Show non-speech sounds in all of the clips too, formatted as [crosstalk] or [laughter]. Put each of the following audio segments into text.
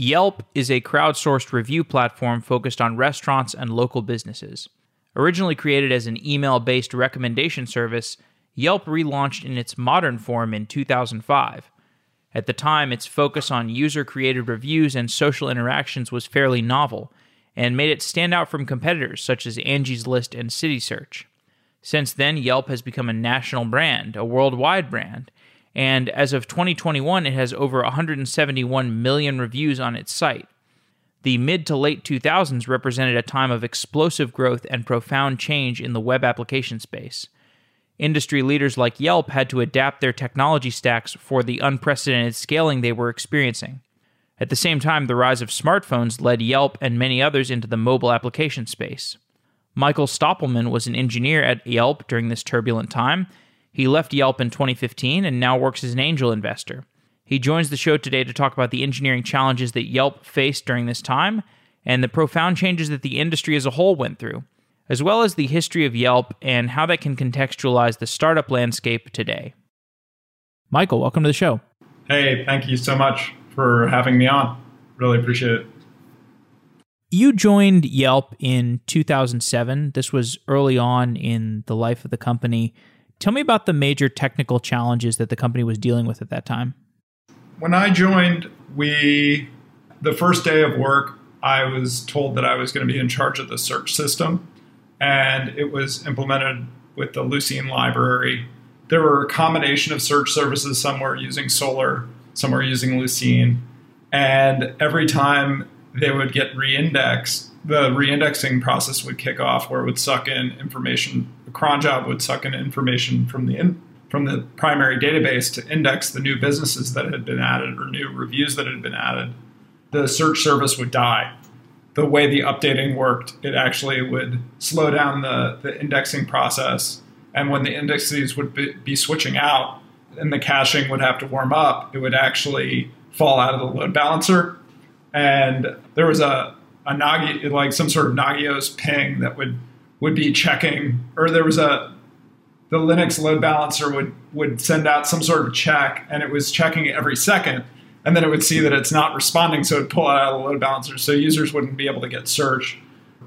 Yelp is a crowdsourced review platform focused on restaurants and local businesses. Originally created as an email based recommendation service, Yelp relaunched in its modern form in 2005. At the time, its focus on user created reviews and social interactions was fairly novel and made it stand out from competitors such as Angie's List and CitySearch. Since then, Yelp has become a national brand, a worldwide brand, and as of 2021, it has over 171 million reviews on its site. The mid to late 2000s represented a time of explosive growth and profound change in the web application space. Industry leaders like Yelp had to adapt their technology stacks for the unprecedented scaling they were experiencing. At the same time, the rise of smartphones led Yelp and many others into the mobile application space. Michael Stoppelman was an engineer at Yelp during this turbulent time. He left Yelp in 2015 and now works as an angel investor. He joins the show today to talk about the engineering challenges that Yelp faced during this time and the profound changes that the industry as a whole went through, as well as the history of Yelp and how that can contextualize the startup landscape today. Michael, welcome to the show. Hey, thank you so much for having me on. Really appreciate it. You joined Yelp in 2007. This was early on in the life of the company. Tell me about the major technical challenges that the company was dealing with at that time. When I joined, we, the first day of work, I was told that I was going to be in charge of the search system, and it was implemented with the Lucene library. There were a combination of search services. Some were using Solr, some were using Lucene. And every time they would get reindexed, the reindexing process would kick off where it would suck in information. The cron job would suck in information from the in, from the primary database to index the new businesses that had been added or new reviews that had been added. The search service would die. The way the updating worked, it actually would slow down the, the indexing process. And when the indexes would be, be switching out and the caching would have to warm up, it would actually fall out of the load balancer. And there was a, a Nagi, like some sort of Nagios ping that would, would be checking, or there was a, the Linux load balancer would, would send out some sort of check and it was checking every second. And then it would see that it's not responding, so it would pull out of the load balancer. So users wouldn't be able to get search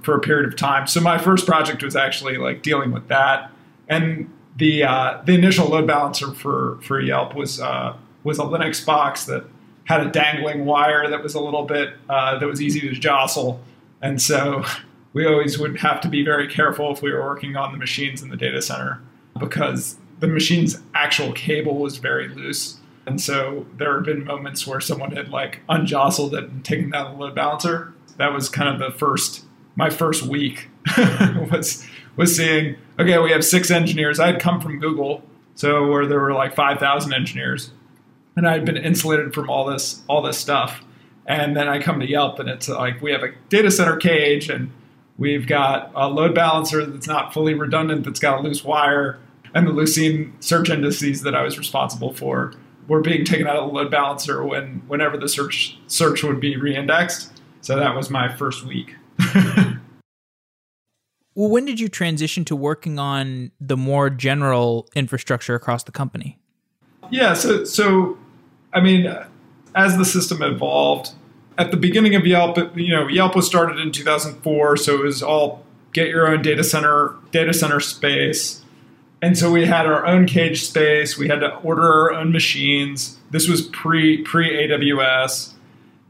for a period of time. So my first project was actually like dealing with that. And the uh, the initial load balancer for for Yelp was uh, was a Linux box that had a dangling wire that was a little bit uh, that was easy to jostle, and so [laughs] we always would have to be very careful if we were working on the machines in the data center because the machine's actual cable was very loose. And so there have been moments where someone had like unjostled it and taken down the load balancer. That was kind of the first, my first week [laughs] was was seeing, okay, we have six engineers. I had come from Google, so where there were like 5,000 engineers, and I had been insulated from all this all this stuff. And then I come to Yelp, and it's like we have a data center cage, and we've got a load balancer that's not fully redundant, that's got a loose wire, and the Lucene search indices that I was responsible for were being taken out of the load balancer when whenever the search search would be reindexed. So that was my first week. [laughs] Well, when did you transition to working on the more general infrastructure across the company? Yeah, so so I mean, as the system evolved, at the beginning of Yelp, you know, Yelp was started in 2004, so it was all get your own data center data center space. And so we had our own cage space. We had to order our own machines. This was pre pre AWS.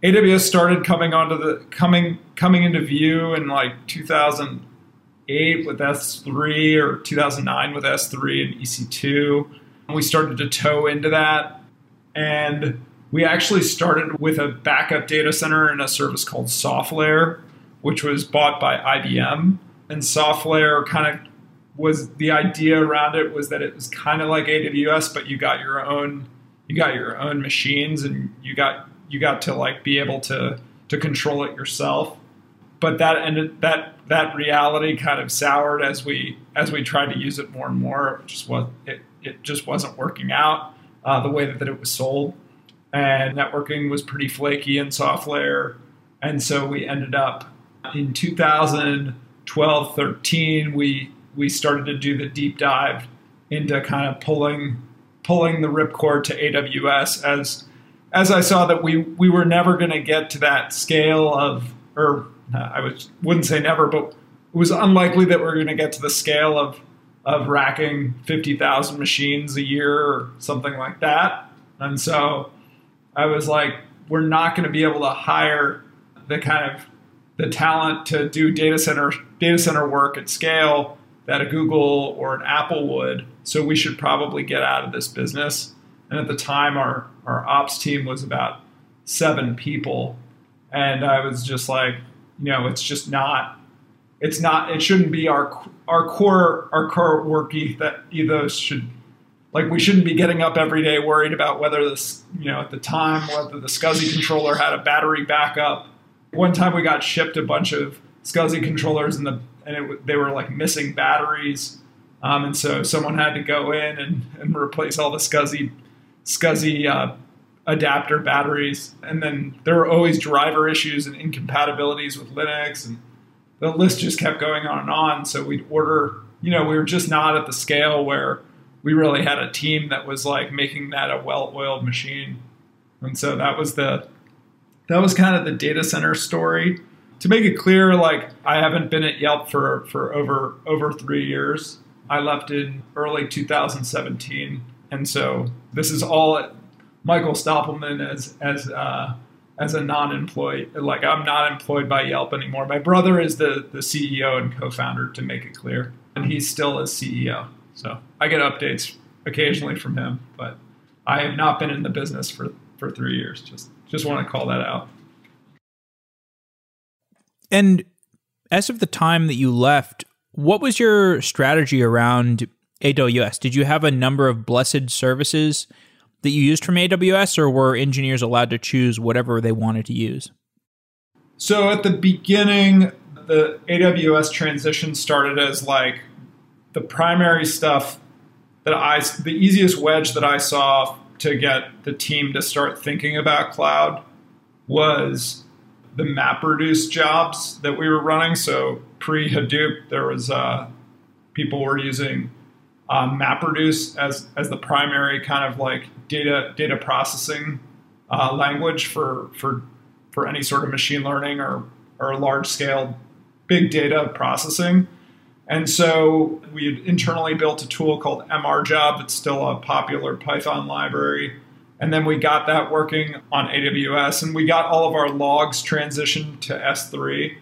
AWS started coming onto the coming coming into view in like 2008 with S3 or 2009 with S3 and EC2. And We started to toe into that. And we actually started with a backup data center in a service called SoftLayer, which was bought by IBM. And SoftLayer kind of was the idea around it was that it was kind of like AWS, but you got your own you got your own machines and you got you got to like be able to to control it yourself but that ended that that reality kind of soured as we as we tried to use it more and more. It just was it, it just wasn't working out uh, the way that, that it was sold, and networking was pretty flaky in SoftLayer, and so we ended up in 2012 13 we we started to do the deep dive into kind of pulling pulling the ripcord to AWS as as I saw that we we were never going to get to that scale of, or I was, wouldn't say never, but it was unlikely that we are going to get to the scale of of racking fifty thousand machines a year or something like that. And so I was like, we're not going to be able to hire the kind of the talent to do data center data center work at scale that a Google or an Apple would. So we should probably get out of this business. And at the time, our our ops team was about seven people, and I was just like, you know, it's just not. It's not. It shouldn't be our our core our core work ethos should like we shouldn't be getting up every day worried about whether this you know at the time whether the SCSI controller had a battery backup. One time we got shipped a bunch of SCSI controllers and the and it, they were like missing batteries, um, and so someone had to go in and, and replace all the SCSI SCSI uh, adapter batteries, and then there were always driver issues and incompatibilities with Linux, and the list just kept going on and on. So we'd order, you know, we were just not at the scale where we really had a team that was like making that a well-oiled machine, and so that was the that was kind of the data center story. To make it clear, like I haven't been at Yelp for for over over three years. I left in early 2017, and so this is all Michael Stoppelman as as uh, as a non-employee. Like I'm not employed by Yelp anymore. My brother is the the CEO and co-founder. To make it clear, and he's still a CEO. So I get updates occasionally from him, but I have not been in the business for for three years. Just just want to call that out. And as of the time that you left, what was your strategy around AWS? Did you have a number of blessed services that you used from AWS, or were engineers allowed to choose whatever they wanted to use? So at the beginning, the AWS transition started as like the primary stuff that I, the easiest wedge that I saw to get the team to start thinking about cloud was the MapReduce jobs that we were running. So pre Hadoop, there was uh, people were using um, MapReduce as as the primary kind of like data data processing uh, language for for for any sort of machine learning or or large scale big data processing. And so we internally built a tool called MRJob that's still a popular Python library. And then we got that working on AWS and we got all of our logs transitioned to S3.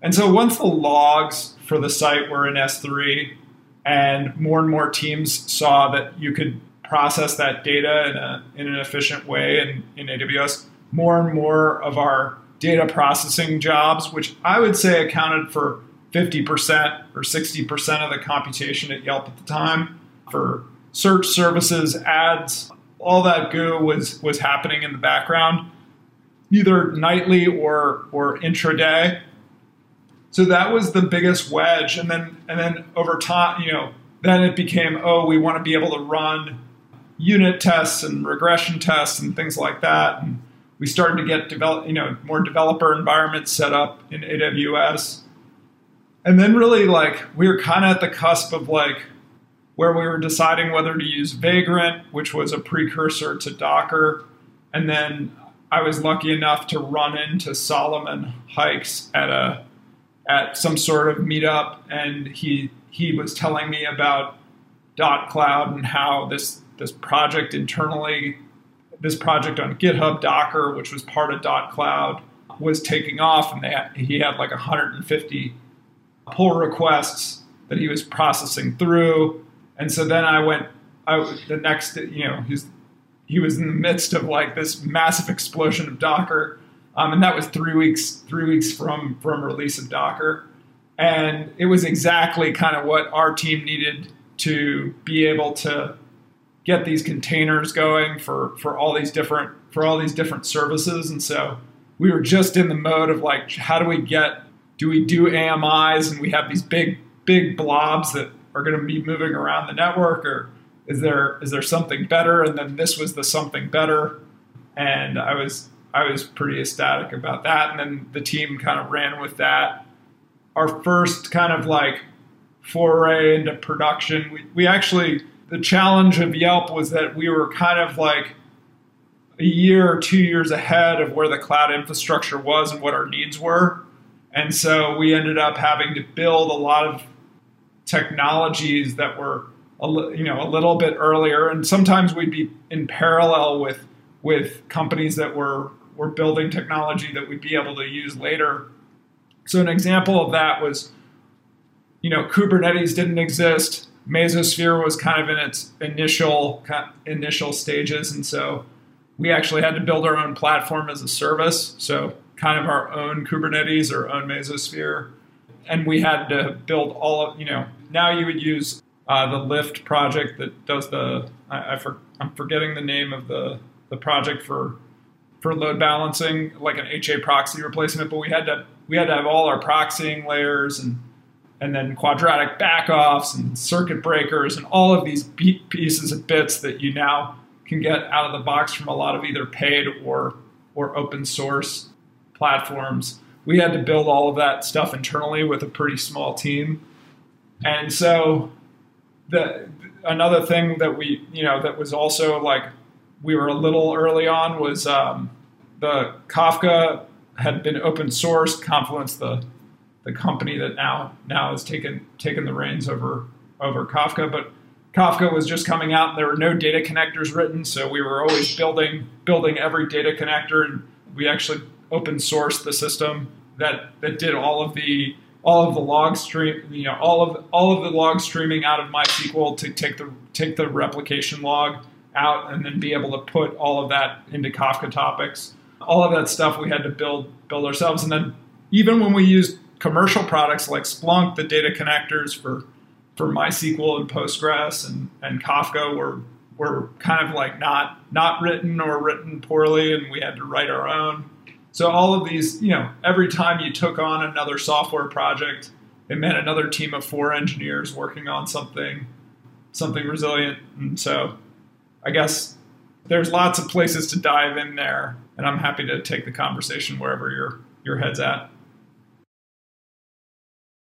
And so once the logs for the site were in S3, and more and more teams saw that you could process that data in, a, in an efficient way in, in AWS. More and more of our data processing jobs, which I would say accounted for 50% or 60% of the computation at Yelp at the time for search services, ads, all that goo was was happening in the background, either nightly or or intraday. So that was the biggest wedge. And then and then over time, you know, then it became, oh, we want to be able to run unit tests and regression tests and things like that. And we started to get develop, you know, more developer environments set up in AWS. And then really like we were kind of at the cusp of like where we were deciding whether to use Vagrant, which was a precursor to Docker. And then I was lucky enough to run into Solomon Hykes at a at some sort of meetup, and he he was telling me about dotCloud and how this this project internally, this project on GitHub Docker, which was part of dotCloud, was taking off, and had, he had like 150 pull requests that he was processing through, and so then I went. I the next, you know, he's he was in the midst of like this massive explosion of Docker um, and that was three weeks three weeks from from release of Docker, and it was exactly kind of what our team needed to be able to get these containers going for for all these different for all these different services, and so we were just in the mode of like, how do we get do we do AMIs and we have these big big blobs that are going to be moving around the network or is there is there something better and then this was the something better and i was I was pretty ecstatic about that. And then the team kind of ran with that. Our first kind of like foray into production, we, we actually, the challenge of Yelp was that we were kind of like, a year or two years ahead of where the cloud infrastructure was and what our needs were. And so we ended up having to build a lot of technologies that were a, you know a little bit earlier and sometimes we'd be in parallel with with companies that were were building technology that we'd be able to use later. So an example of that was you know Kubernetes didn't exist Mesosphere was kind of in its initial initial stages, and so we actually had to build our own platform as a service. So kind of our own Kubernetes or own Mesosphere, and we had to build all of you know. Now you would use uh, the Lyft project that does the I, I for, I'm forgetting the name of the the project for for load balancing, like an HA proxy replacement. But we had to we had to have all our proxying layers and and then quadratic backoffs and circuit breakers and all of these pieces of bits that you now can get out of the box from a lot of either paid or or open source platforms. We had to build all of that stuff internally with a pretty small team. And so the another thing that we, you know, that was also like we were a little early on was um, the Kafka had been open sourced. Confluence, the the company that now now has taken taken the reins over over Kafka. But Kafka was just coming out, there were no data connectors written, so we were always building building every data connector, and we actually open sourced the system that that did all of the all of the log stream, you know, all of all of the log streaming out of MySQL to take the take the replication log out, and then be able to put all of that into Kafka topics. All of that stuff we had to build build ourselves, and then even when we used commercial products like Splunk, the data connectors for for MySQL and Postgres and, and Kafka were were kind of like not not written or written poorly, and we had to write our own. So all of these, you know, every time you took on another software project, it meant another team of four engineers working on something something resilient. And so I guess there's lots of places to dive in there, and I'm happy to take the conversation wherever your your head's at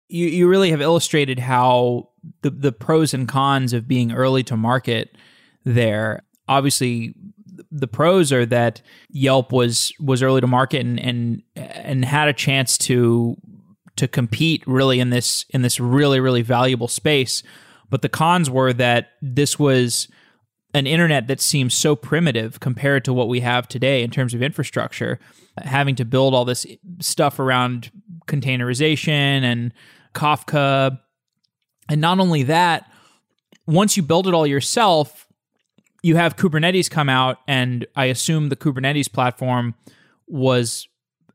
you you really have illustrated how the the pros and cons of being early to market there. Obviously, the pros are that Yelp was was early to market and and and had a chance to to compete really in this in this really really valuable space. But the cons were that this was an internet that seems so primitive compared to what we have today in terms of infrastructure. Having to build all this stuff around containerization and Kafka. And not only that, once you build it all yourself, you have Kubernetes come out, and I assume the Kubernetes platform was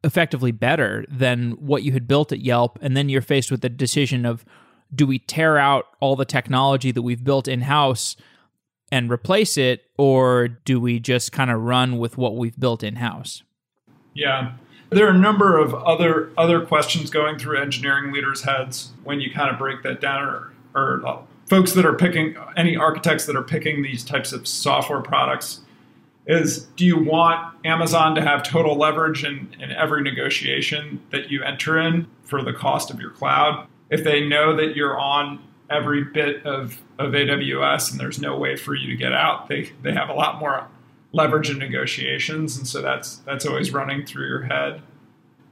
effectively better than what you had built at Yelp. And then you're faced with the decision of do we tear out all the technology that we've built in house and replace it, or do we just kind of run with what we've built in house? Yeah. There are a number of other other questions going through engineering leaders' heads when you kind of break that down, or, or uh, folks that are picking any architects that are picking these types of software products. Is do you want Amazon to have total leverage in, in every negotiation that you enter in for the cost of your cloud? If they know that you're on every bit of, of AWS and there's no way for you to get out, they, they have a lot more leverage in negotiations and so that's that's always running through your head.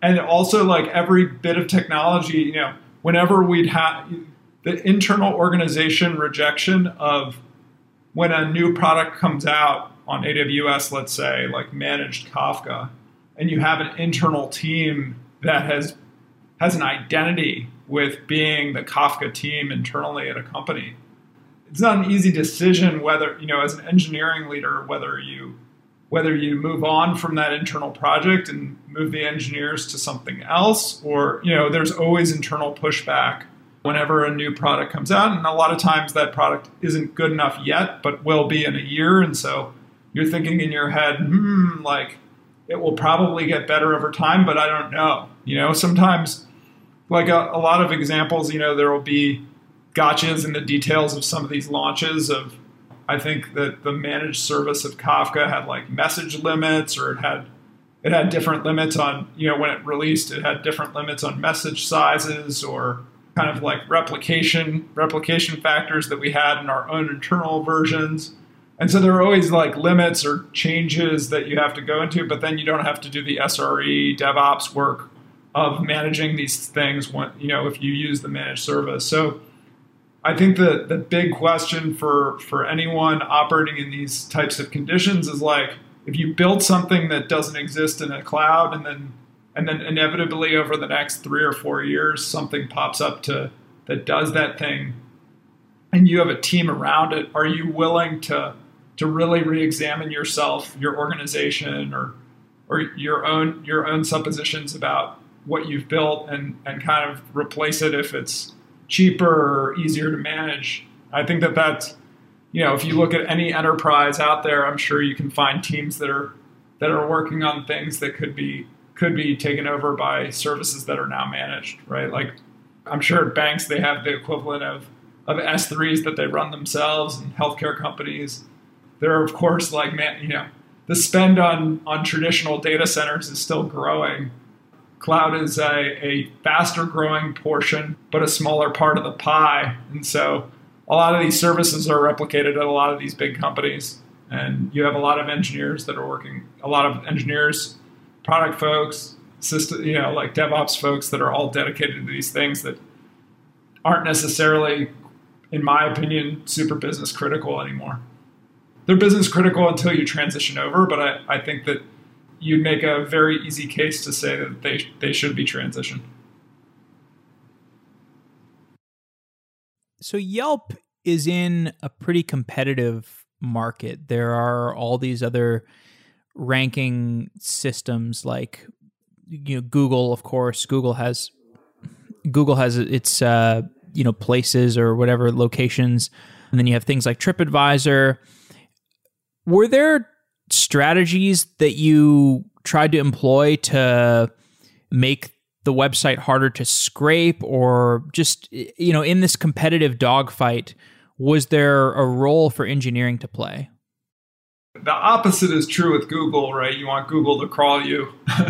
And also like every bit of technology you know whenever we'd have the internal organization rejection of when a new product comes out on AWS let's say like managed Kafka and you have an internal team that has has an identity with being the Kafka team internally at a company it's not an easy decision whether you know as an engineering leader whether you whether you move on from that internal project and move the engineers to something else or you know there's always internal pushback whenever a new product comes out. And a lot of times that product isn't good enough yet but will be in a year. And so you're thinking in your head hmm like it will probably get better over time but i don't know you know? Sometimes like a, a lot of examples you know there will be gotchas in the details of some of these launches of I think that the managed service of Kafka had like message limits or it had it had different limits on, you know, when it released, it had different limits on message sizes or kind of like replication replication factors that we had in our own internal versions. And so there are always like limits or changes that you have to go into, but then you don't have to do the SRE DevOps work of managing these things when you know if you use the managed service. So I think the the big question for for anyone operating in these types of conditions is like if you build something that doesn't exist in a cloud and then and then inevitably over the next 3 or 4 years something pops up to that does that thing and you have a team around it are you willing to to really re-examine yourself, your organization, or or your own your own suppositions about what you've built, and and kind of replace it if it's cheaper easier to manage. I think that that's you know if you look at any enterprise out there, I'm sure you can find teams that are that are working on things that could be could be taken over by services that are now managed, right? Like I'm sure at banks they have the equivalent of of S3s that they run themselves and healthcare companies there are of course like man, you know, the spend on on traditional data centers is still growing. Cloud is a, a faster growing portion, but a smaller part of the pie. And so a lot of these services are replicated at a lot of these big companies. And you have a lot of engineers that are working, a lot of engineers, product folks, system, you know, like DevOps folks that are all dedicated to these things that aren't necessarily, in my opinion, super business critical anymore they're business critical until you transition over, but I, I think that you'd make a very easy case to say that they they should be transitioned. So Yelp is in a pretty competitive market. There are all these other ranking systems like you know Google, of course. Google has Google has its uh, you know places or whatever locations, and then you have things like TripAdvisor were there strategies that you tried to employ to make the website harder to scrape or just you know in this competitive dogfight was there a role for engineering to play? The opposite is true with google right? You want google to crawl you [laughs]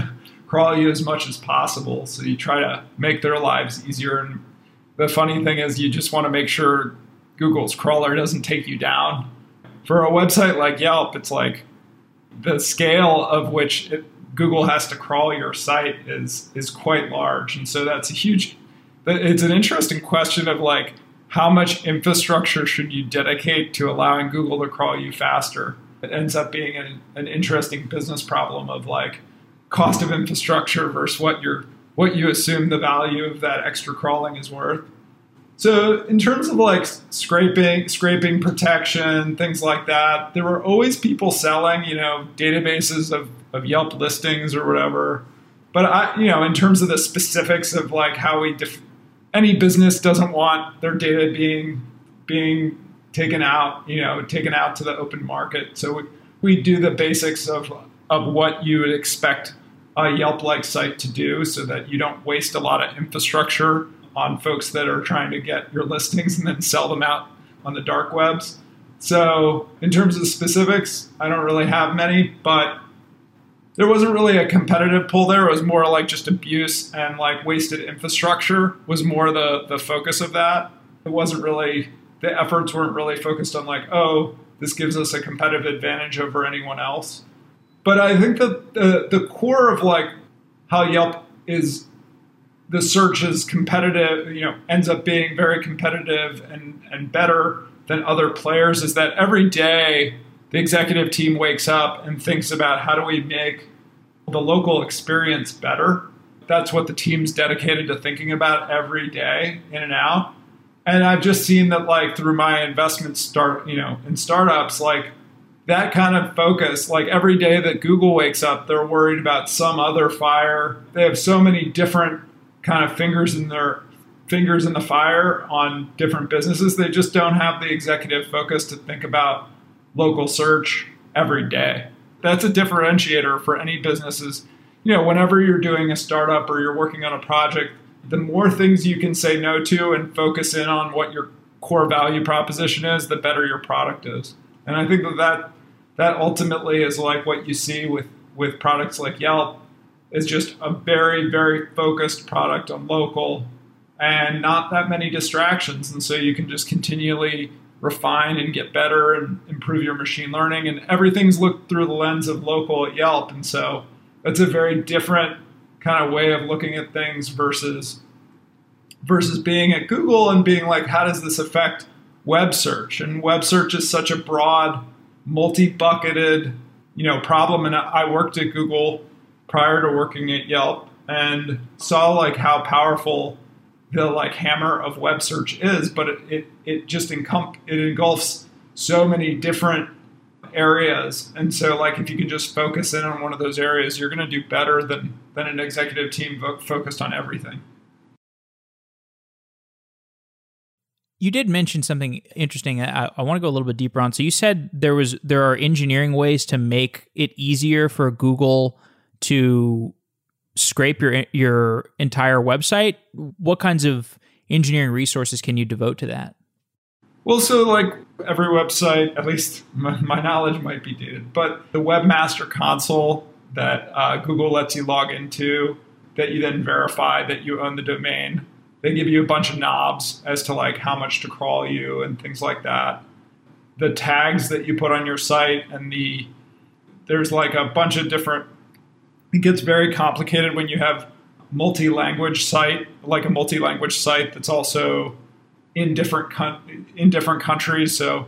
crawl you as much as possible. So you try to make their lives easier. And the funny thing is you just want to make sure google's crawler doesn't take you down. For a website like Yelp, it's like the scale of which it, Google has to crawl your site is is quite large, and so that's a huge. It's an interesting question of like how much infrastructure should you dedicate to allowing Google to crawl you faster. It ends up being an, an interesting business problem of like cost of infrastructure versus what you're what you assume the value of that extra crawling is worth. So in terms of like scraping, scraping protection, things like that, there were always people selling, you know, databases of, of Yelp listings or whatever. But I, you know, in terms of the specifics of like how we, def- any business doesn't want their data being being taken out, you know, taken out to the open market. So we, we do the basics of of what you would expect a Yelp-like site to do, so that you don't waste a lot of infrastructure on folks that are trying to get your listings and then sell them out on the dark webs. So, in terms of specifics, I don't really have many, but there wasn't really a competitive pull there. It was more like just abuse and like wasted infrastructure was more the the focus of that. It wasn't really the efforts weren't really focused on like, oh, this gives us a competitive advantage over anyone else. But I think that the the core of like how Yelp is the search is competitive, you know, ends up being very competitive and, and better than other players is that every day the executive team wakes up and thinks about how do we make the local experience better. That's what the team's dedicated to thinking about every day in and out. And I've just seen that like through my investment start, you know, in startups, like that kind of focus, like every day that Google wakes up, they're worried about some other fire. They have so many different kind of fingers in their fingers in the fire on different businesses. They just don't have the executive focus to think about local search every day. That's a differentiator for any businesses. You know, whenever you're doing a startup or you're working on a project, the more things you can say no to and focus in on what your core value proposition is, the better your product is. And I think that that, that ultimately is like what you see with, with products like Yelp is just a very, very focused product on local and not that many distractions. And so you can just continually refine and get better and improve your machine learning. And everything's looked through the lens of local at Yelp. And so that's a very different kind of way of looking at things versus versus being at Google and being like, how does this affect web search? And web search is such a broad, multi-bucketed, you know, problem. And I worked at Google prior to working at Yelp and saw like how powerful the like hammer of web search is, but it it, it just encum- it engulfs so many different areas. And so like if you can just focus in on one of those areas, you're going to do better than than an executive team focused on everything. You did mention something interesting. I, I, want to go a little bit deeper on. So you said there was there are engineering ways to make it easier for Google to scrape your your entire website. What kinds of engineering resources can you devote to that? Well, so like every website, at least my, my knowledge might be dated, but the webmaster console that uh, Google lets you log into, that you then verify that you own the domain they give you a bunch of knobs as to like how much to crawl you and things like that. The tags that you put on your site and the there's like a bunch of different it gets very complicated when you have multi-language site like a multi-language site that's also in different in different countries so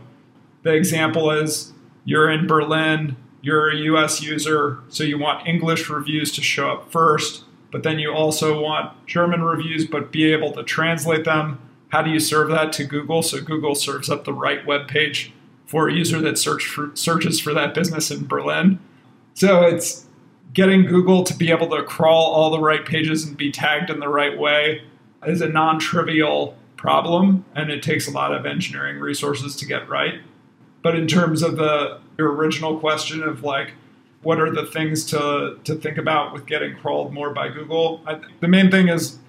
the example is you're in Berlin you're a US user so you want English reviews to show up first but then you also want German reviews, but be able to translate them. How do you serve that to Google? So Google serves up the right web page for a user that search for, searches for that business in Berlin. So it's getting Google to be able to crawl all the right pages and be tagged in the right way is a non-trivial problem, and it takes a lot of engineering resources to get right. But in terms of the your original question of like what are the things to to think about with getting crawled more by Google? I, the main thing is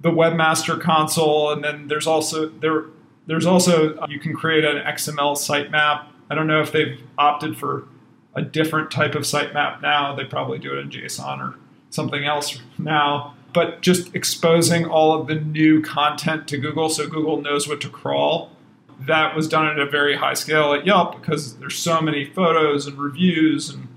the webmaster console, and then there's also there there's also uh, you can create an XML sitemap. I don't know if they've opted for a different type of sitemap now. They probably do it in JSON or something else now. But just exposing all of the new content to Google so Google knows what to crawl. That was done at a very high scale at Yelp because there's so many photos and reviews and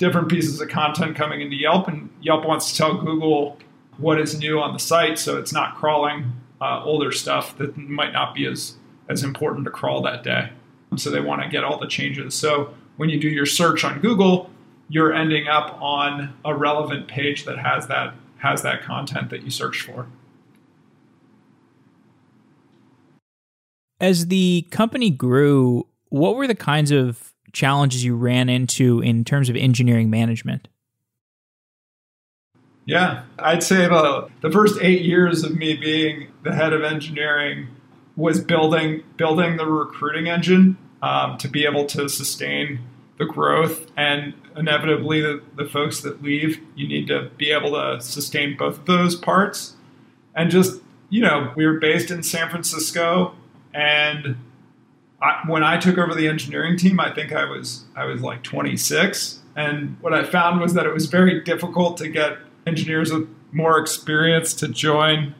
different pieces of content coming into Yelp, and Yelp wants to tell Google what is new on the site, so it's not crawling uh, older stuff that might not be as as important to crawl that day. So they want to get all the changes. So when you do your search on Google, you're ending up on a relevant page that has that has that content that you searched for. As the company grew, what were the kinds of challenges you ran into in terms of engineering management? Yeah, I'd say the, the first eight years of me being the head of engineering was building building the recruiting engine um, to be able to sustain the growth and inevitably the, the folks that leave you need to be able to sustain both of those parts and just you know we were based in san francisco and I, when I took over the engineering team, I think I was I was like 26, and what I found was that it was very difficult to get engineers with more experience to join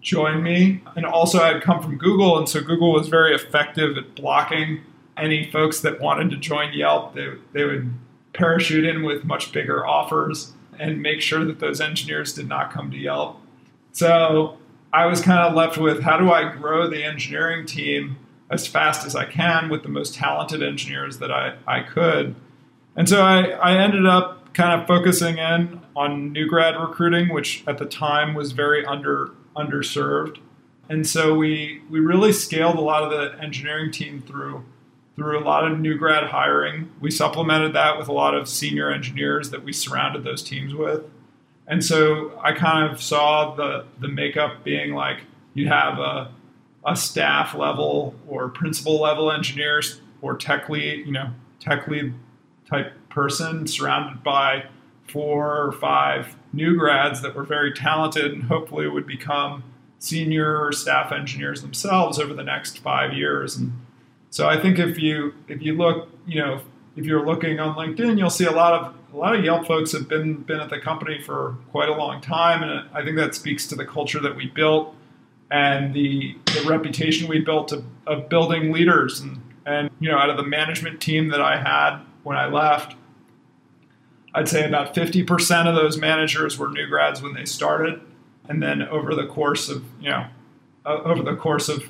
join me. And also, I'd come from Google, and so Google was very effective at blocking any folks that wanted to join Yelp. They they would parachute in with much bigger offers and make sure that those engineers did not come to Yelp. So I was kind of left with how do I grow the engineering team as fast as I can with the most talented engineers that I, I could. And so I, I ended up kind of focusing in on new grad recruiting, which at the time was very under underserved. And so we we really scaled a lot of the engineering team through through a lot of new grad hiring. We supplemented that with a lot of senior engineers that we surrounded those teams with. And so I kind of saw the the makeup being like you have a a staff level or principal level engineers or tech lead, you know, tech lead type person surrounded by four or five new grads that were very talented and hopefully would become senior staff engineers themselves over the next five years. And so I think if you if you look, you know, if you're looking on LinkedIn, you'll see a lot of a lot of Yelp folks have been been at the company for quite a long time, and I think that speaks to the culture that we built and the, the reputation we built of, of building leaders and, and you know out of the management team that I had when I left, I'd say about 50% of those managers were new grads when they started. And then over the course of, you know, over the course of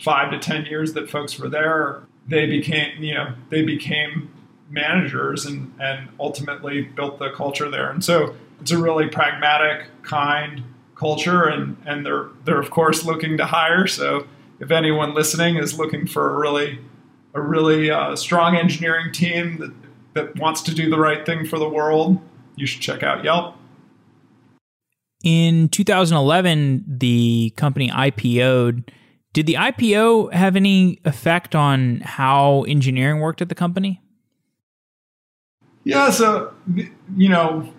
five to 10 years that folks were there, they became, you know, they became managers and, and ultimately built the culture there. And so it's a really pragmatic, kind culture. And, and they're, they're of course looking to hire. So if anyone listening is looking for a really, a really uh, strong engineering team that that wants to do the right thing for the world, you should check out Yelp. In 2011, the company IPO'd. Did the IPO have any effect on how engineering worked at the company? Yeah, so you know,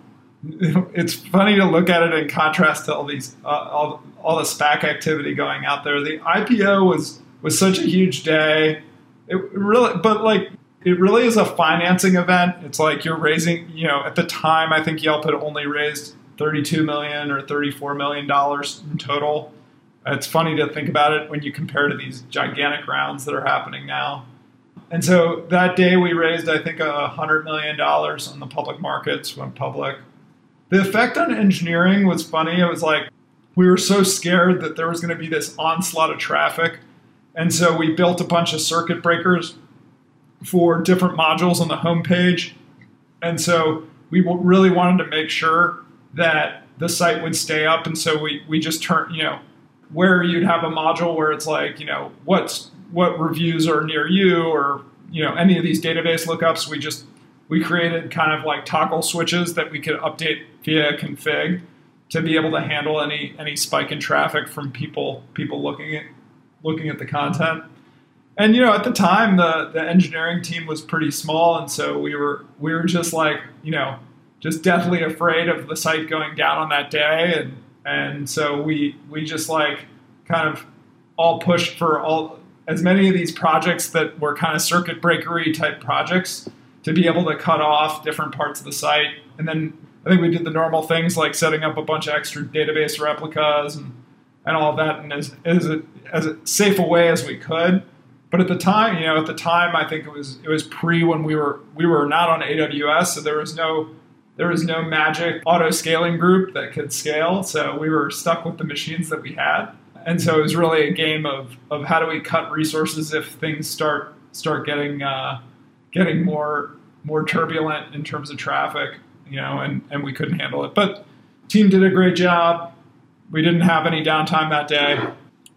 it's funny to look at it in contrast to all these uh, all, all the SPAC activity going out there. The IPO was was such a huge day. It really, but like it really is a financing event. It's like you're raising, you know, at the time I think Yelp had only raised 32 million or 34 million dollars in total. It's funny to think about it when you compare to these gigantic rounds that are happening now. And so that day we raised, I think, a hundred million dollars on the public markets, went public. The effect on engineering was funny. It was like we were so scared that there was going to be this onslaught of traffic, and so we built a bunch of circuit breakers for different modules on the homepage. And so we really wanted to make sure that the site would stay up. And so we, we just turned, you know, where you'd have a module where it's like, you know, what's what reviews are near you or, you know, any of these database lookups, we just we created kind of like toggle switches that we could update via config to be able to handle any any spike in traffic from people people looking at looking at the content. And you know at the time the the engineering team was pretty small and so we were we were just like you know just deathly afraid of the site going down on that day. And and so we we just like kind of all pushed for all as many of these projects that were kind of circuit breakery type projects to be able to cut off different parts of the site. And then I think we did the normal things like setting up a bunch of extra database replicas and and all that and as as as safe a way as we could. But at the time, you know, at the time, I think it was it was pre when we were we were not on AWS, so there was no there was no magic auto scaling group that could scale. So we were stuck with the machines that we had, and so it was really a game of of how do we cut resources if things start start getting uh, getting more more turbulent in terms of traffic, you know, and and we couldn't handle it. But team did a great job. We didn't have any downtime that day.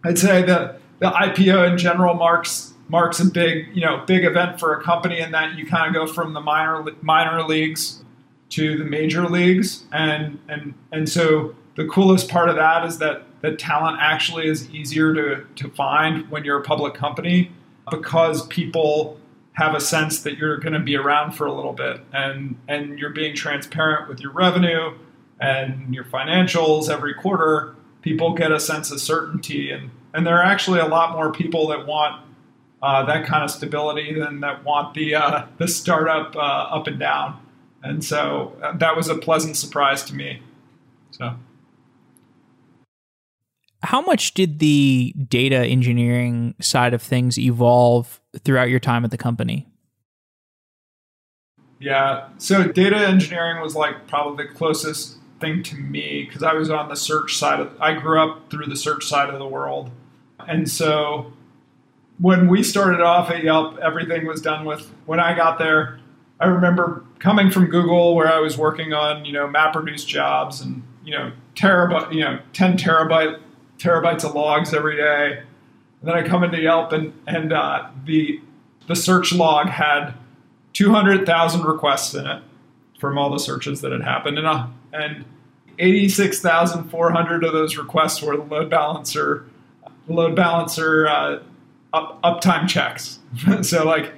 I'd say that the IPO in general marks marks a big you know big event for a company in that you kind of go from the minor minor leagues to the major leagues and and and so the coolest part of that is that that talent actually is easier to to find when you're a public company because people have a sense that you're going to be around for a little bit and and you're being transparent with your revenue and your financials every quarter people get a sense of certainty and and there are actually a lot more people that want uh, that kind of stability than that want the uh, the startup uh, up and down. And so uh, that was a pleasant surprise to me. So, how much did the data engineering side of things evolve throughout your time at the company? Yeah, so data engineering was like probably the closest thing to me because I was on the search side of. I grew up through the search side of the world, and so when we started off at Yelp, everything was done with, when I got there, I remember coming from Google where I was working on, you know, MapReduce jobs and, you know, terabyte, you know, 10 terabyte, terabytes of logs every day. And then I come into Yelp and, and uh, the, the search log had 200,000 requests in it from all the searches that had happened. And, uh, and 86,400 of those requests were load balancer load balancer uh, up, uptime checks. [laughs] so like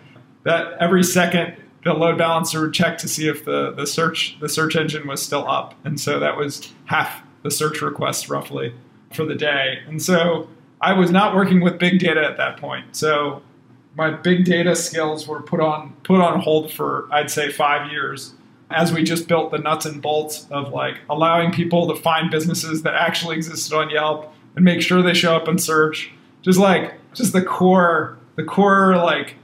that every second the load balancer would check to see if the, the search the search engine was still up. And so that was half the search requests roughly for the day. And so I was not working with big data at that point. So my big data skills were put on put on hold for I'd say 5 years as we just built the nuts and bolts of like allowing people to find businesses that actually existed on Yelp and make sure they show up in search. Just like just the core, the core like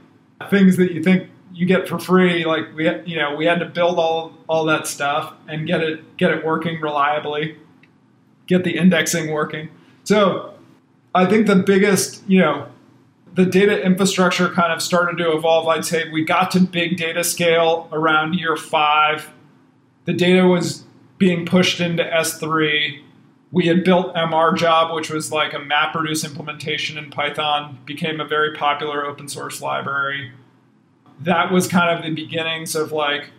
things that you think you get for free. Like we, you know, we had to build all all that stuff and get it get it working reliably, get the indexing working. So I think the biggest, you know, the data infrastructure kind of started to evolve. I'd say we got to big data scale around year five. The data was being pushed into S3. We had built MR Job, which was like a MapReduce implementation in Python, became a very popular open source library. That was kind of the beginnings of like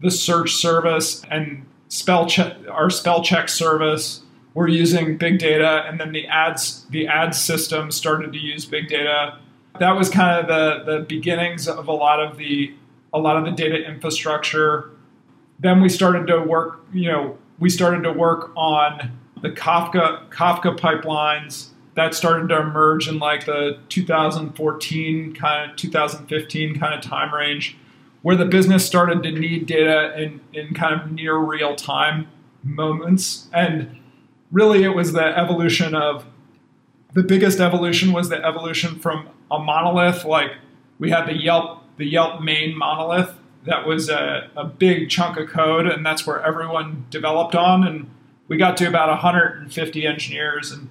the search service and spell check, our spell check service were using big data, and then the ads the ad system started to use big data. That was kind of the the beginnings of a lot of the a lot of the data infrastructure. Then we started to work, you know, we started to work on the Kafka Kafka pipelines that started to emerge in like the 2014 kind of 2015 kind of time range where the business started to need data in, in kind of near real time moments. And really it was the evolution of the biggest evolution was the evolution from a monolith like we had the Yelp the Yelp main monolith that was a, a big chunk of code and that's where everyone developed on and we got to about 150 engineers and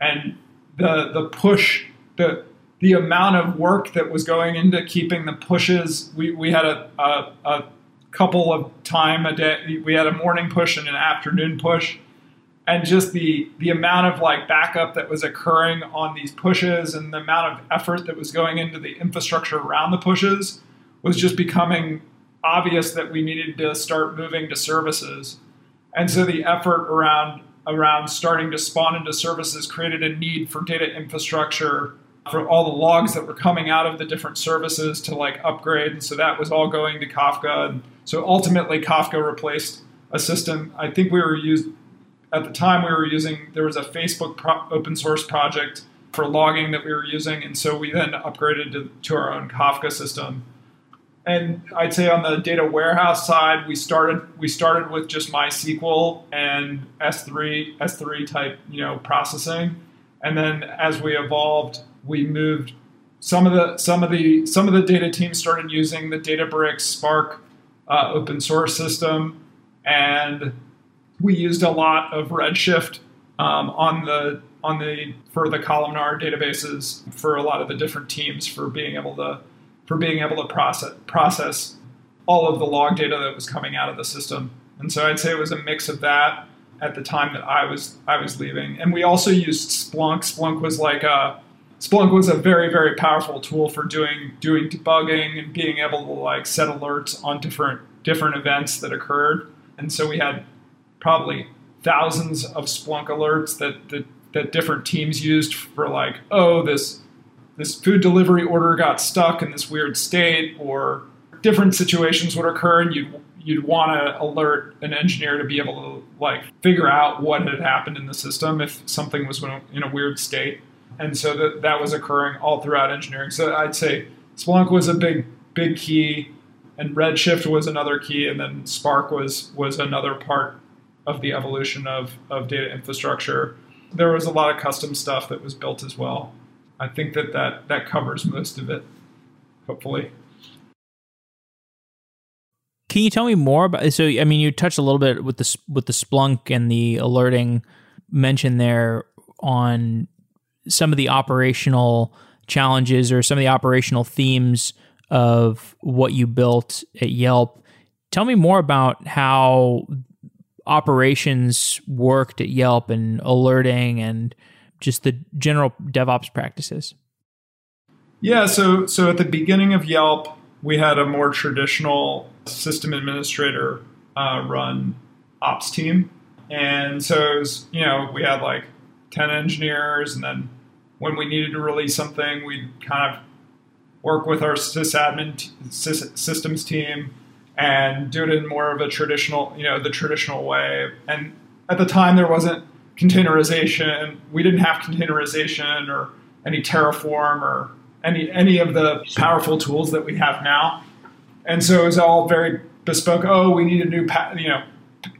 and the the push the the amount of work that was going into keeping the pushes we, we had a, a, a couple of time a day we had a morning push and an afternoon push. And just the the amount of like backup that was occurring on these pushes and the amount of effort that was going into the infrastructure around the pushes was just becoming obvious that we needed to start moving to services. And so the effort around around starting to spawn into services created a need for data infrastructure for all the logs that were coming out of the different services to like upgrade and so that was all going to kafka and so ultimately kafka replaced a system. I think we were used at the time we were using there was a facebook pro- open source project for logging that we were using and so we then upgraded to, to our own kafka system and i'd say on the data warehouse side we started we started with just mysql and s3 s3 type you know processing. And then as we evolved we moved some of the some of the some of the data teams started using the databricks spark uh, open source system. And we used a lot of Redshift um, on the on the for the columnar databases for a lot of the different teams for being able to for being able to process process all of the log data that was coming out of the system. And so I'd say it was a mix of that at the time that I was I was leaving. And we also used Splunk. Splunk was like a Splunk was a very very powerful tool for doing doing debugging and being able to like set alerts on different different events that occurred. And so we had probably thousands of Splunk alerts that, that that different teams used for like, oh, this this food delivery order got stuck in this weird state, or different situations would occur, and you'd you'd want to alert an engineer to be able to like figure out what had happened in the system if something was in a weird state, and so that that was occurring all throughout engineering. So I'd say Splunk was a big big key, and Redshift was another key, and then Spark was was another part of the evolution of, of data infrastructure. There was a lot of custom stuff that was built as well. I think that that, that covers most of it, hopefully. Can you tell me more about? So, I mean, you touched a little bit with the with the Splunk and the alerting mention there on some of the operational challenges or some of the operational themes of what you built at Yelp. Tell me more about how operations worked at Yelp and alerting and just the general DevOps practices? Yeah, so so at the beginning of Yelp, we had a more traditional system administrator uh, run ops team, and so it was, you know we had like ten engineers, and then when we needed to release something, we'd kind of work with our sysadmin t- systems team and do it in more of a traditional, you know, the traditional way. And at the time, there wasn't containerization. We didn't have containerization or any Terraform or any any of the powerful tools that we have now. And so it was all very bespoke. Oh, we need a new, pa- you know,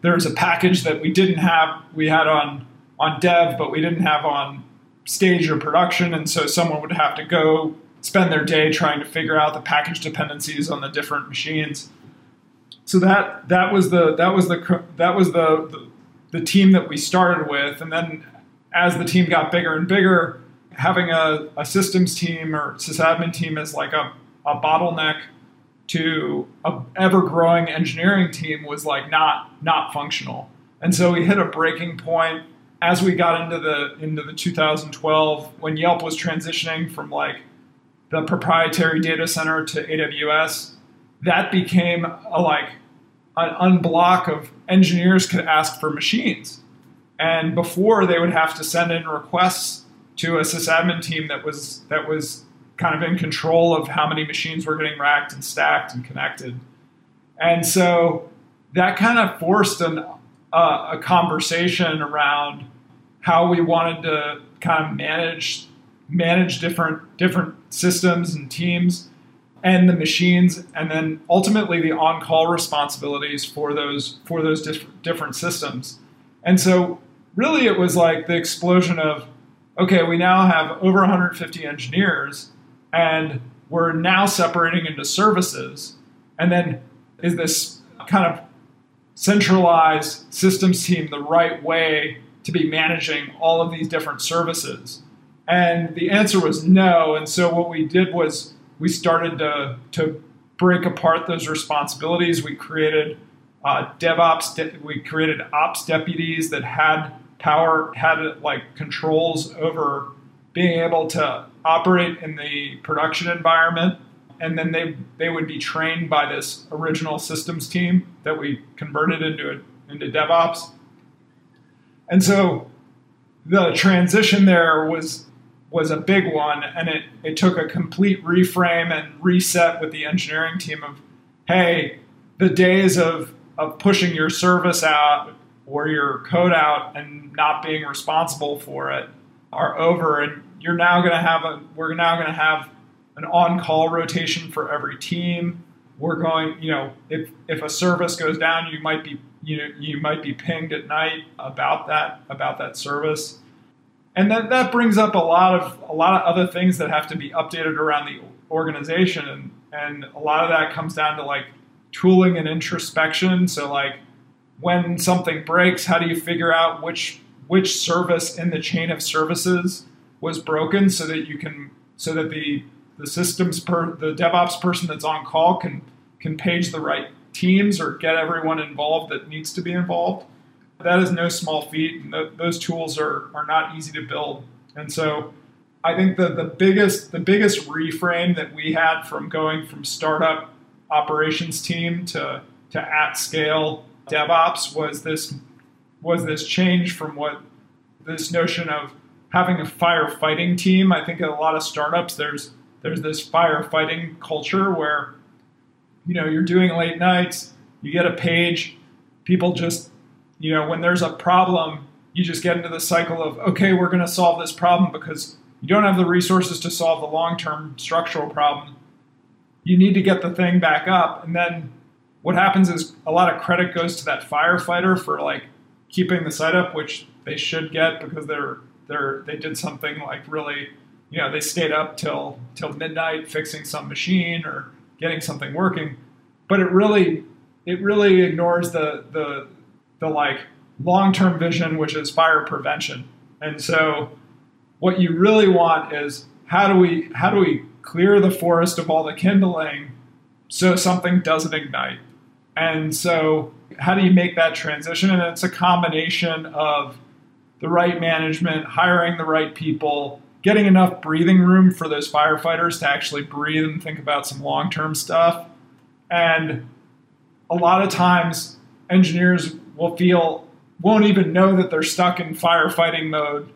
there's a package that we didn't have. We had on on dev, but we didn't have on stage or production, and so someone would have to go spend their day trying to figure out the package dependencies on the different machines. So that that was the that was the that was the, the, the team that we started with, and then as the team got bigger and bigger, having a, a systems team or sysadmin team is like a, a bottleneck to a ever growing engineering team was like not not functional. And so we hit a breaking point as we got into the into the 2012 when Yelp was transitioning from like the proprietary data center to AWS, that became a like an unblock of engineers could ask for machines. And before they would have to send in requests to a sysadmin team that was that was kind of in control of how many machines were getting racked and stacked and connected. And so that kind of forced an, uh, a conversation around how we wanted to kind of manage manage different different systems and teams and the machines and then ultimately the on-call responsibilities for those for those diff- different systems and so really it was like the explosion of okay we now have over 150 engineers and we're now separating into services. And then is this kind of centralized systems team the right way to be managing all of these different services? And the answer was no. And so what we did was we started to, to break apart those responsibilities. We created uh, DevOps, de- we created ops deputies that had power, had like controls over being able to operate in the production environment and then they they would be trained by this original systems team that we converted into into DevOps. And so the transition there was was a big one and it, it took a complete reframe and reset with the engineering team of hey, the days of of pushing your service out or your code out and not being responsible for it are over and you're now going to have a we're now going to have an on-call rotation for every team. We're going, you know, if if a service goes down, you might be you know you might be pinged at night about that about that service. And then that brings up a lot of a lot of other things that have to be updated around the organization and and a lot of that comes down to like tooling and introspection. So like when something breaks, how do you figure out which which service in the chain of services was broken so that you can so that the the systems per the DevOps person that's on call can can page the right teams or get everyone involved that needs to be involved. That is no small feat, and th- those tools are are not easy to build. And so, I think that the biggest the biggest reframe that we had from going from startup operations team to to at scale DevOps was this was this change from what this notion of having a firefighting team. I think in a lot of startups there's there's this firefighting culture where you know you're doing late nights, you get a page, people just you know when there's a problem, you just get into the cycle of okay, we're going to solve this problem because you don't have the resources to solve the long-term structural problem. You need to get the thing back up and then what happens is a lot of credit goes to that firefighter for like keeping the site up, which they should get because they're they're they did something like really, you know, they stayed up till till midnight fixing some machine or getting something working, but it really it really ignores the the the like long term vision, which is fire prevention. And so, what you really want is how do we how do we clear the forest of all the kindling so something doesn't ignite? And so, how do you make that transition? And it's a combination of the right management, hiring the right people, getting enough breathing room for those firefighters to actually breathe and think about some long term stuff. And a lot of times, engineers will feel, won't even know that they're stuck in firefighting mode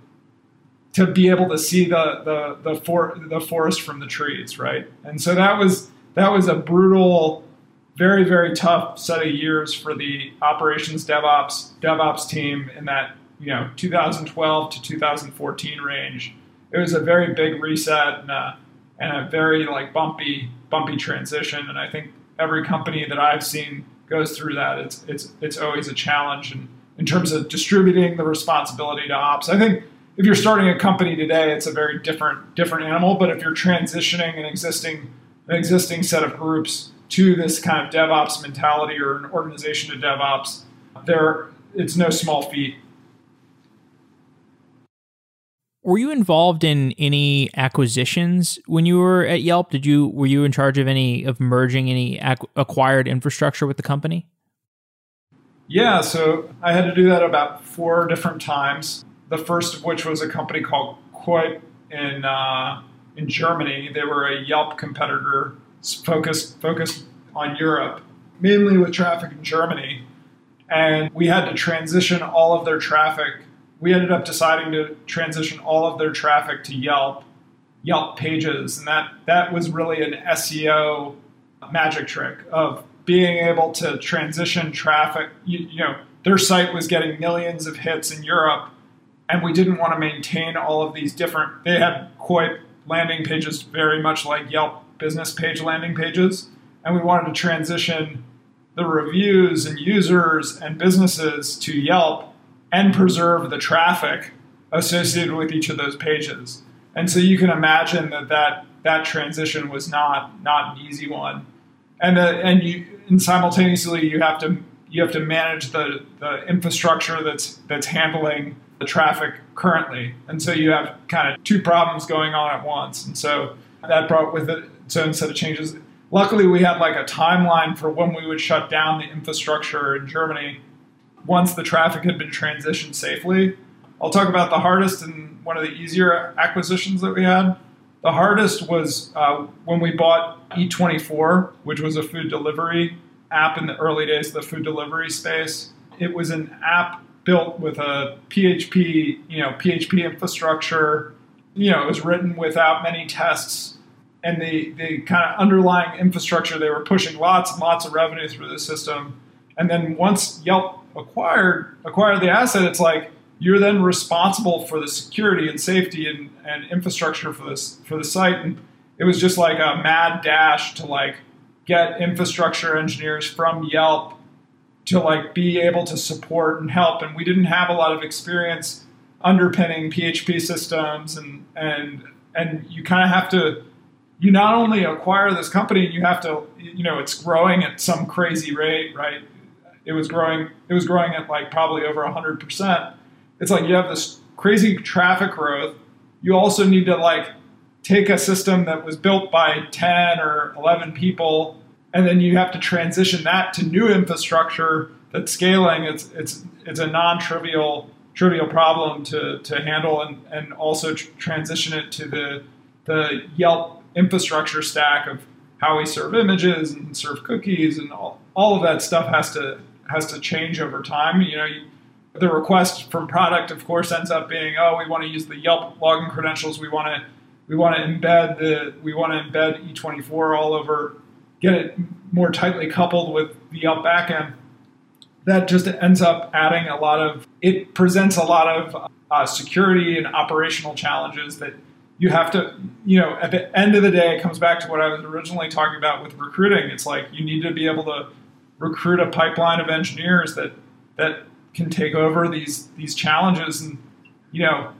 to be able to see the, the, the, for, the forest from the trees, right? And so that was, that was a brutal, very, very tough set of years for the operations DevOps, DevOps team in that you know 2012 to 2014 range. It was a very big reset and a, and a very like bumpy bumpy transition. And I think every company that I've seen goes through that. It's it's it's always a challenge and in terms of distributing the responsibility to ops. I think if you're starting a company today, it's a very different different animal. But if you're transitioning an existing an existing set of groups to this kind of DevOps mentality or an organization to DevOps, there it's no small feat. Were you involved in any acquisitions when you were at Yelp? Did you were you in charge of any of merging any acquired infrastructure with the company? Yeah, so I had to do that about four different times. The first of which was a company called Qype in uh, in Germany. They were a Yelp competitor focused focused on Europe, mainly with traffic in Germany. And we had to transition all of their traffic. We ended up deciding to transition all of their traffic to Yelp, Yelp pages, and that that was really an SEO magic trick of being able to transition traffic. You, you know, their site was getting millions of hits in Europe, and we didn't want to maintain all of these different. They had Qype landing pages very much like Yelp business page landing pages, and we wanted to transition the reviews and users and businesses to Yelp and preserve the traffic associated with each of those pages. And so you can imagine that that, that transition was not not an easy one. And the, and you and simultaneously you have to you have to manage the, the infrastructure that's that's handling the traffic currently. And so you have kind of two problems going on at once. And so that brought with it its own set of changes. Luckily, we had like a timeline for when we would shut down the infrastructure in Germany once the traffic had been transitioned safely. I'll talk about the hardest and one of the easier acquisitions that we had. The hardest was uh, when we bought Eat24, which was a food delivery app in the early days of the food delivery space. It was an app built with a PHP, you know, PHP infrastructure. You know, it was written without many tests, and the the kind of underlying infrastructure they were pushing lots and lots of revenue through the system. And then once Yelp acquired acquired the asset, it's like you're then responsible for the security and safety and, and infrastructure for this for the site. And it was just like a mad dash to like get infrastructure engineers from Yelp to like be able to support and help. And we didn't have a lot of experience underpinning PHP systems and and and you kind of have to you not only acquire this company you have to you know it's growing at some crazy rate right it was growing it was growing at like probably over 100% it's like you have this crazy traffic growth you also need to like take a system that was built by 10 or 11 people and then you have to transition that to new infrastructure that's scaling. It's it's it's a non-trivial trivial problem to, to handle and, and also tr- transition it to the the Yelp infrastructure stack of how we serve images and serve cookies and all, all of that stuff has to has to change over time. You know, the request from product, of course, ends up being, oh, we want to use the Yelp login credentials. We want to we want to embed the we want to embed Eat24 all over get it more tightly coupled with the Yelp backend, that just ends up adding a lot of, it presents a lot of uh, security and operational challenges that you have to, you know, at the end of the day, it comes back to what I was originally talking about with recruiting. It's like you need to be able to recruit a pipeline of engineers that, that can take over these, these challenges. And, you know,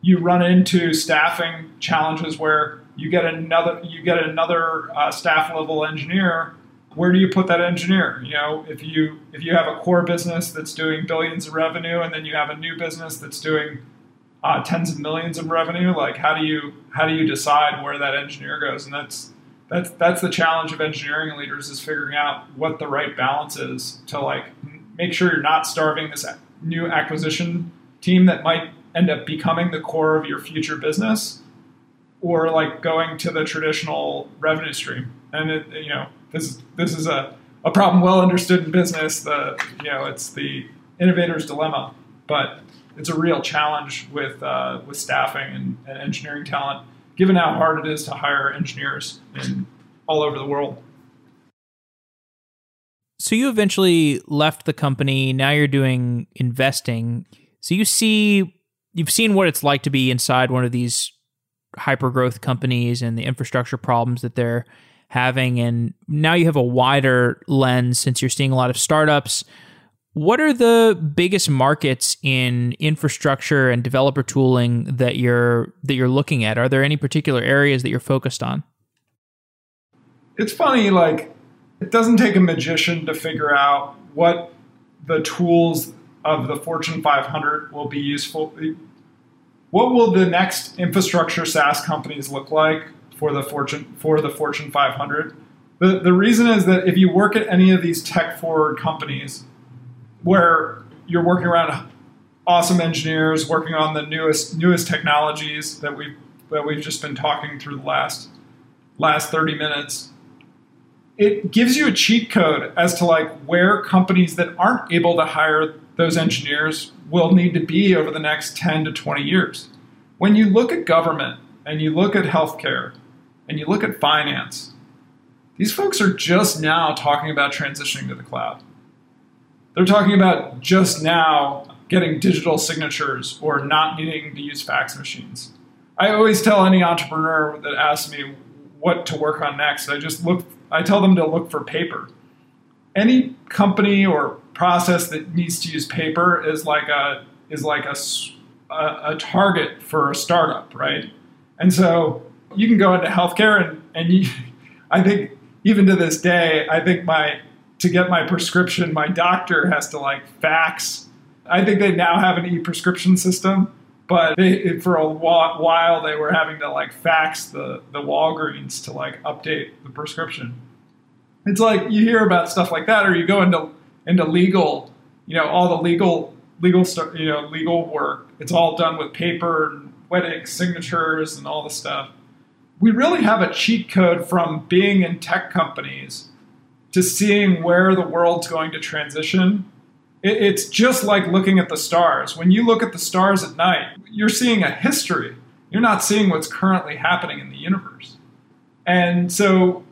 you run into staffing challenges where you get another you get another uh, staff level engineer. Where do you put that engineer? You know if you if you have a core business that's doing billions of revenue and then you have a new business that's doing uh, tens of millions of revenue like how do you how do you decide where that engineer goes? And that's that's that's the challenge of engineering leaders is figuring out what the right balance is to like make sure you're not starving this new acquisition team that might end up becoming the core of your future business or like going to the traditional revenue stream. And it, you know, this is this is a, a problem well understood in business. The you know, it's the innovator's dilemma, but it's a real challenge with uh, with staffing and, and engineering talent, given how hard it is to hire engineers in all over the world. So you eventually left the company. Now you're doing investing. So you see, you've seen what it's like to be inside one of these hyper growth companies and the infrastructure problems that they're having. And now you have a wider lens since you're seeing a lot of startups. What are the biggest markets in infrastructure and developer tooling that you're that you're looking at? Are there any particular areas that you're focused on? It's funny, like it doesn't take a magician to figure out what the tools of the Fortune 500 will be useful. What will the next infrastructure SaaS companies look like for the Fortune for the Fortune 500? The, the reason is that if you work at any of these tech forward companies where you're working around awesome engineers working on the newest newest technologies that we've that we've just been talking through the last last 30 minutes it gives you a cheat code as to like where companies that aren't able to hire those engineers will need to be over the next 10 to 20 years when you look at government and you look at healthcare and you look at finance these folks are just now talking about transitioning to the cloud. They're talking about just now getting digital signatures or not needing to use fax machines. I always tell any entrepreneur that asks me what to work on next, I just look I tell them to look for paper. Any company or process that needs to use paper is like a is like a, a, a target for a startup, right? And so you can go into healthcare and, and you, [laughs] I think even to this day, I think my to get my prescription, my doctor has to like fax. I think they now have an e-prescription system, but they, for a while they were having to like fax the the Walgreens to like update the prescription. It's like you hear about stuff like that, or you go into into legal, you know, all the legal legal stuff, you know, legal work. It's all done with paper and wedding signatures and all the stuff we really have a cheat code from being in tech companies to seeing where the world's going to transition. It's just like looking at the stars. When you look at the stars at night, you're seeing a history. You're not seeing what's currently happening in the universe. And so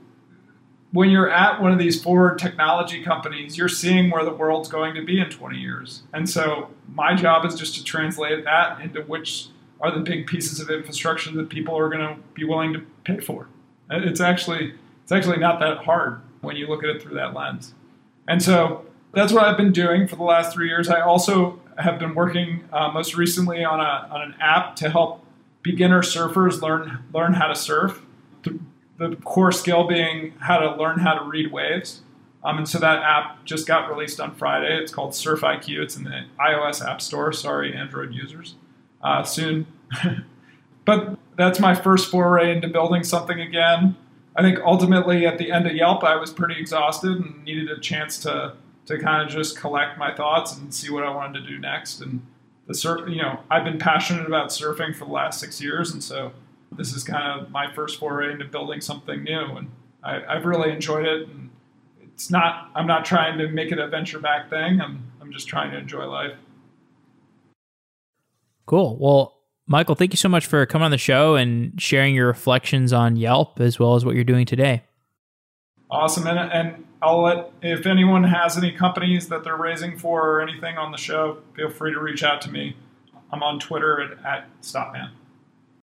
when you're at one of these forward technology companies, you're seeing where the world's going to be in 20 years. And so my job is just to translate that into which are the big pieces of infrastructure that people are going to be willing to pay for. It's actually it's actually not that hard when you look at it through that lens. And so that's what I've been doing for the last three years. I also have been working uh, most recently on, a, on an app to help beginner surfers learn learn how to surf. The, the core skill being how to learn how to read waves. Um, and so that app just got released on Friday. It's called Surf IQ. It's in the iOS App Store. Sorry, Android users uh, soon. [laughs] but that's my first foray into building something again. I think ultimately at the end of Yelp, I was pretty exhausted and needed a chance to to kind of just collect my thoughts and see what I wanted to do next. And the surf, you know, I've been passionate about surfing for the last six years, and so this is kind of my first foray into building something new, and I, have really enjoyed it. And it's not, I'm not trying to make it a venture back thing. I'm, I'm just trying to enjoy life. Cool. Well, Michael, thank you so much for coming on the show and sharing your reflections on Yelp as well as what you're doing today. Awesome. And, and I'll let, if anyone has any companies that they're raising for or anything on the show, feel free to reach out to me. I'm on Twitter at, at Stopman.